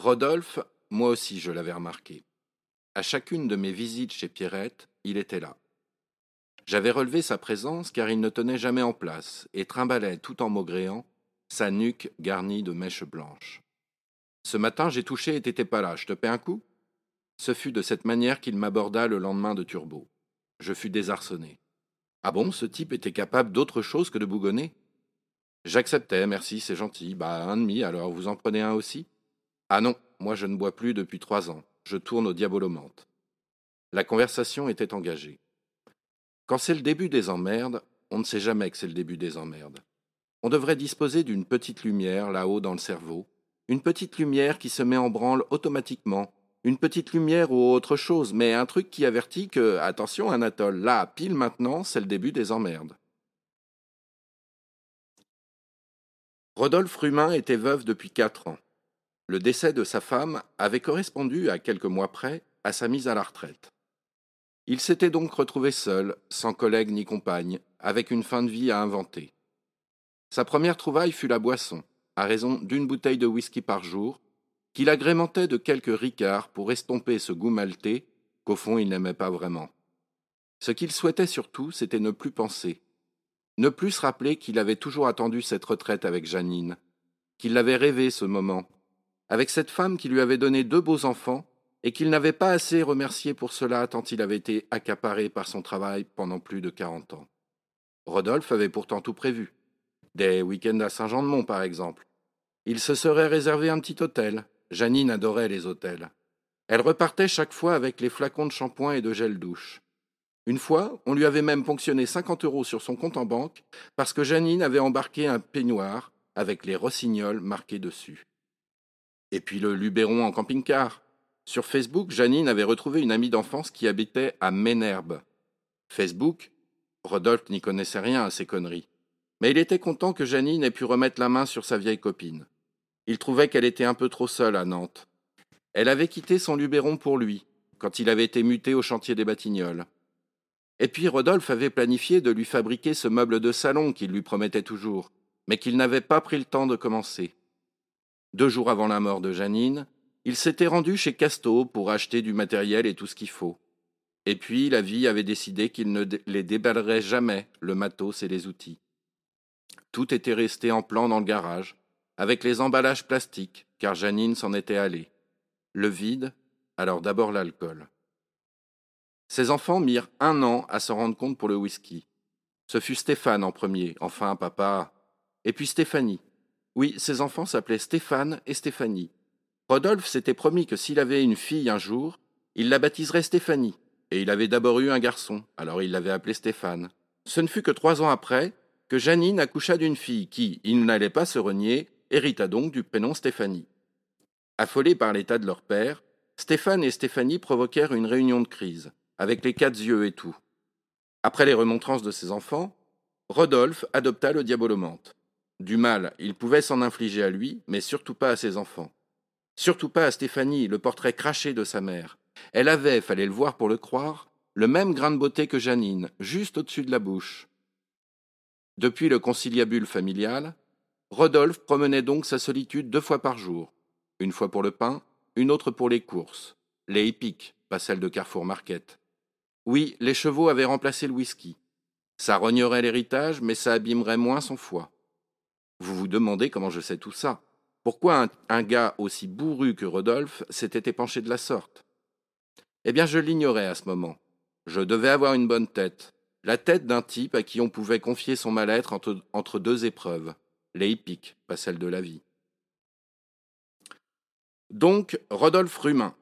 Rodolphe, moi aussi je l'avais remarqué. À chacune de mes visites chez Pierrette, il était là. J'avais relevé sa présence car il ne tenait jamais en place et trimbalait tout en maugréant, sa nuque garnie de mèches blanches. Ce matin, j'ai touché et t'étais pas là. Je te paie un coup? Ce fut de cette manière qu'il m'aborda le lendemain de Turbo. Je fus désarçonné. Ah bon, ce type était capable d'autre chose que de bougonner? J'acceptais, merci, c'est gentil. Bah, un demi, alors vous en prenez un aussi? Ah non, moi je ne bois plus depuis trois ans. Je tourne au diabolomante. La conversation était engagée. Quand c'est le début des emmerdes, on ne sait jamais que c'est le début des emmerdes. On devrait disposer d'une petite lumière là-haut dans le cerveau, une petite lumière qui se met en branle automatiquement, une petite lumière ou autre chose, mais un truc qui avertit que, attention Anatole, là, pile maintenant, c'est le début des emmerdes. Rodolphe Rumin était veuve depuis quatre ans. Le décès de sa femme avait correspondu, à quelques mois près, à sa mise à la retraite. Il s'était donc retrouvé seul, sans collègue ni compagne, avec une fin de vie à inventer. Sa première trouvaille fut la boisson, à raison d'une bouteille de whisky par jour, qu'il agrémentait de quelques ricards pour estomper ce goût maltais qu'au fond il n'aimait pas vraiment. Ce qu'il souhaitait surtout, c'était ne plus penser, ne plus se rappeler qu'il avait toujours attendu cette retraite avec Janine, qu'il l'avait rêvé ce moment, avec cette femme qui lui avait donné deux beaux enfants et qu'il n'avait pas assez remercié pour cela tant il avait été accaparé par son travail pendant plus de quarante ans. Rodolphe avait pourtant tout prévu. Des week-ends à Saint-Jean-de-Mont, par exemple. Il se serait réservé un petit hôtel, Janine adorait les hôtels. Elle repartait chaque fois avec les flacons de shampoing et de gel douche. Une fois, on lui avait même ponctionné cinquante euros sur son compte en banque parce que Janine avait embarqué un peignoir avec les rossignols marqués dessus. Et puis le Luberon en camping-car. Sur Facebook, Janine avait retrouvé une amie d'enfance qui habitait à Ménherbe. Facebook, Rodolphe n'y connaissait rien à ces conneries. Mais il était content que Janine ait pu remettre la main sur sa vieille copine. Il trouvait qu'elle était un peu trop seule à Nantes. Elle avait quitté son Luberon pour lui, quand il avait été muté au chantier des Batignolles. Et puis Rodolphe avait planifié de lui fabriquer ce meuble de salon qu'il lui promettait toujours, mais qu'il n'avait pas pris le temps de commencer. Deux jours avant la mort de Janine, il s'était rendu chez Casto pour acheter du matériel et tout ce qu'il faut. Et puis la vie avait décidé qu'il ne les déballerait jamais, le matos et les outils. Tout était resté en plan dans le garage, avec les emballages plastiques, car Janine s'en était allée. Le vide, alors d'abord l'alcool. Ses enfants mirent un an à se rendre compte pour le whisky. Ce fut Stéphane en premier, enfin papa, et puis Stéphanie. Oui, ses enfants s'appelaient Stéphane et Stéphanie. Rodolphe s'était promis que s'il avait une fille un jour, il la baptiserait Stéphanie, et il avait d'abord eu un garçon, alors il l'avait appelé Stéphane. Ce ne fut que trois ans après que Janine accoucha d'une fille qui, il n'allait pas se renier, hérita donc du prénom Stéphanie. Affolés par l'état de leur père, Stéphane et Stéphanie provoquèrent une réunion de crise, avec les quatre yeux et tout. Après les remontrances de ses enfants, Rodolphe adopta le diabolomante. Du mal, il pouvait s'en infliger à lui, mais surtout pas à ses enfants. Surtout pas à Stéphanie, le portrait craché de sa mère. Elle avait, fallait le voir pour le croire, le même grain de beauté que Janine, juste au-dessus de la bouche. Depuis le conciliabule familial, Rodolphe promenait donc sa solitude deux fois par jour, une fois pour le pain, une autre pour les courses, les hippiques, pas celles de Carrefour Market. Oui, les chevaux avaient remplacé le whisky. Ça rognerait l'héritage, mais ça abîmerait moins son foie. Vous vous demandez comment je sais tout ça. Pourquoi un, gars aussi bourru que Rodolphe s'était épanché de la sorte? Eh bien, je l'ignorais à ce moment. Je devais avoir une bonne tête, la tête d'un type à qui on pouvait confier son mal-être entre, deux épreuves, les hippiques, pas celle de la vie. Donc, Rodolphe Rumin.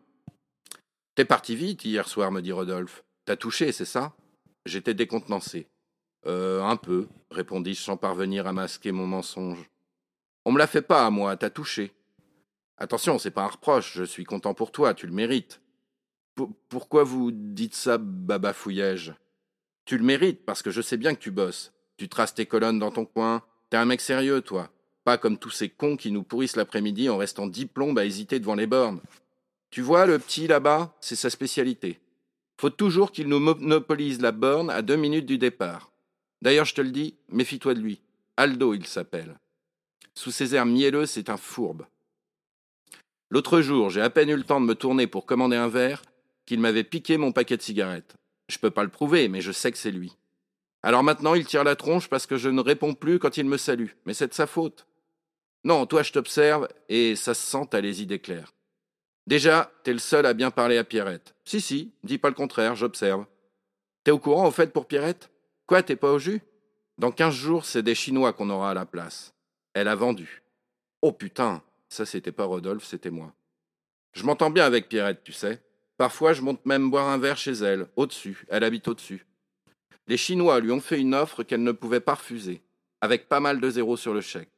T'es parti vite hier soir, me dit Rodolphe. T'as touché, c'est ça? J'étais décontenancé. Euh, un peu, répondis-je sans parvenir à masquer mon mensonge. On me la fait pas à moi, t'as touché. Attention, c'est pas un reproche, je suis content pour toi, tu le mérites. pourquoi vous dites ça, babafouillai-je Tu le mérites, parce que je sais bien que tu bosses. Tu traces tes colonnes dans ton coin, T'es un mec sérieux, toi. Pas comme tous ces cons qui nous pourrissent l'après-midi en restant dix plombes à hésiter devant les bornes. Tu vois, le petit là-bas, c'est sa spécialité. Faut toujours qu'il nous monopolise la borne à deux minutes du départ. D'ailleurs, je te le dis, méfie-toi de lui. Aldo, il s'appelle. Sous ses airs mielleux, c'est un fourbe. L'autre jour, j'ai à peine eu le temps de me tourner pour commander un verre qu'il m'avait piqué mon paquet de cigarettes. Je peux pas le prouver, mais je sais que c'est lui. Alors maintenant, il tire la tronche parce que je ne réponds plus quand il me salue. Mais c'est de sa faute. Non, toi, je t'observe et ça se sent, t'as les idées claires. Déjà, t'es le seul à bien parler à Pierrette. Si, si, dis pas le contraire, j'observe. T'es au courant, au fait, pour Pierrette? Quoi, t'es pas au jus? Dans quinze jours, c'est des Chinois qu'on aura à la place. Elle a vendu. Oh putain Ça, c'était pas Rodolphe, c'était moi. Je m'entends bien avec Pierrette, tu sais. Parfois, je monte même boire un verre chez elle, au-dessus. Elle habite au-dessus. Les Chinois lui ont fait une offre qu'elle ne pouvait pas refuser, avec pas mal de zéros sur le chèque.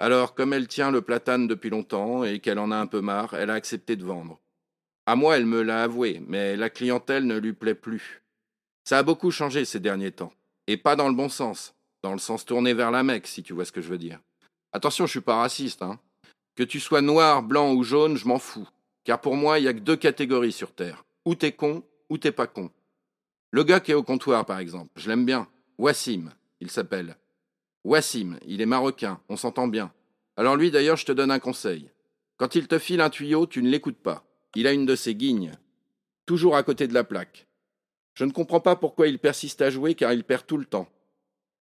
Alors, comme elle tient le platane depuis longtemps et qu'elle en a un peu marre, elle a accepté de vendre. À moi, elle me l'a avoué, mais la clientèle ne lui plaît plus. Ça a beaucoup changé ces derniers temps. Et pas dans le bon sens. Dans le sens tourné vers la Mecque, si tu vois ce que je veux dire. Attention, je suis pas raciste, hein. Que tu sois noir, blanc ou jaune, je m'en fous. Car pour moi, il y a que deux catégories sur Terre. Ou t'es con, ou t'es pas con. Le gars qui est au comptoir, par exemple, je l'aime bien. Wassim, il s'appelle. Wassim, il est marocain, on s'entend bien. Alors lui, d'ailleurs, je te donne un conseil. Quand il te file un tuyau, tu ne l'écoutes pas. Il a une de ses guignes. Toujours à côté de la plaque. Je ne comprends pas pourquoi il persiste à jouer car il perd tout le temps.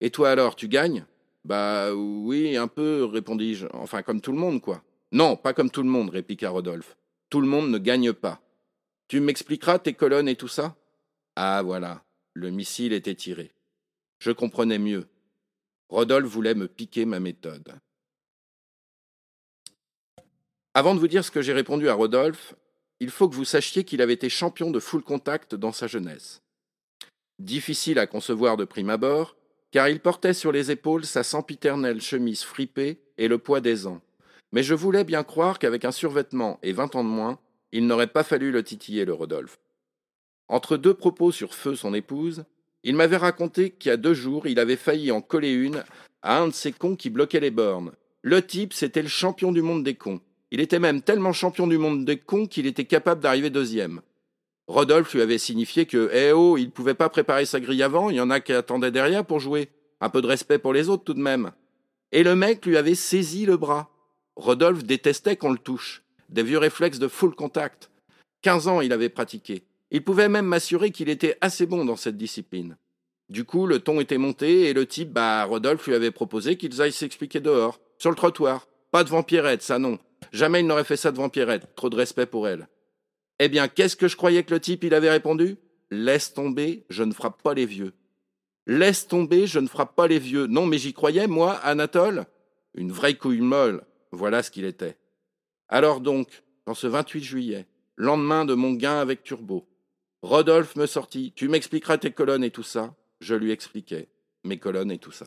Et toi alors, tu gagnes? Bah oui, un peu, répondis-je. Enfin, comme tout le monde, quoi. Non, pas comme tout le monde, répliqua Rodolphe. Tout le monde ne gagne pas. Tu m'expliqueras tes colonnes et tout ça? Ah voilà, le missile était tiré. Je comprenais mieux. Rodolphe voulait me piquer ma méthode. Avant de vous dire ce que j'ai répondu à Rodolphe, il faut que vous sachiez qu'il avait été champion de full contact dans sa jeunesse. Difficile à concevoir de prime abord, car il portait sur les épaules sa sempiternelle chemise fripée et le poids des ans. Mais je voulais bien croire qu'avec un survêtement et vingt ans de moins, il n'aurait pas fallu le titiller, le Rodolphe. Entre deux propos sur Feu, son épouse, il m'avait raconté qu'il y a deux jours, il avait failli en coller une à un de ces cons qui bloquaient les bornes. Le type, c'était le champion du monde des cons. Il était même tellement champion du monde des cons qu'il était capable d'arriver deuxième. Rodolphe lui avait signifié que, eh oh, il pouvait pas préparer sa grille avant, il y en a qui attendaient derrière pour jouer. Un peu de respect pour les autres tout de même. Et le mec lui avait saisi le bras. Rodolphe détestait qu'on le touche. Des vieux réflexes de full contact. Quinze ans il avait pratiqué. Il pouvait même m'assurer qu'il était assez bon dans cette discipline. Du coup, le ton était monté et le type, bah, Rodolphe lui avait proposé qu'ils aillent s'expliquer dehors, sur le trottoir. Pas devant Pierrette, ça non. Jamais il n'aurait fait ça devant Pierrette, trop de respect pour elle. Eh bien, qu'est-ce que je croyais que le type il avait répondu? Laisse tomber, je ne frappe pas les vieux. Laisse tomber, je ne frappe pas les vieux. Non, mais j'y croyais, moi, Anatole? Une vraie couille molle, voilà ce qu'il était. Alors donc, dans ce 28 juillet, lendemain de mon gain avec Turbo, Rodolphe me sortit Tu m'expliqueras tes colonnes et tout ça? Je lui expliquais mes colonnes et tout ça.